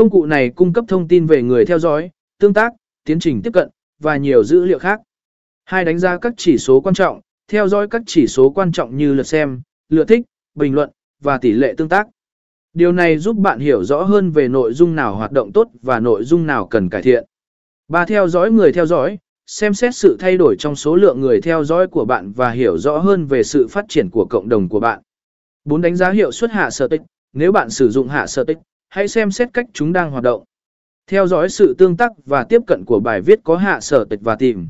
Công cụ này cung cấp thông tin về người theo dõi, tương tác, tiến trình tiếp cận, và nhiều dữ liệu khác. Hai đánh giá các chỉ số quan trọng, theo dõi các chỉ số quan trọng như lượt xem, lượt thích, bình luận, và tỷ lệ tương tác. Điều này giúp bạn hiểu rõ hơn về nội dung nào hoạt động tốt và nội dung nào cần cải thiện. Ba theo dõi người theo dõi, xem xét sự thay đổi trong số lượng người theo dõi của bạn và hiểu rõ hơn về sự phát triển của cộng đồng của bạn. 4. Đánh giá hiệu suất hạ sở tích. Nếu bạn sử dụng hạ sở tích, hãy xem xét cách chúng đang hoạt động. Theo dõi sự tương tác và tiếp cận của bài viết có hạ sở tịch và tìm.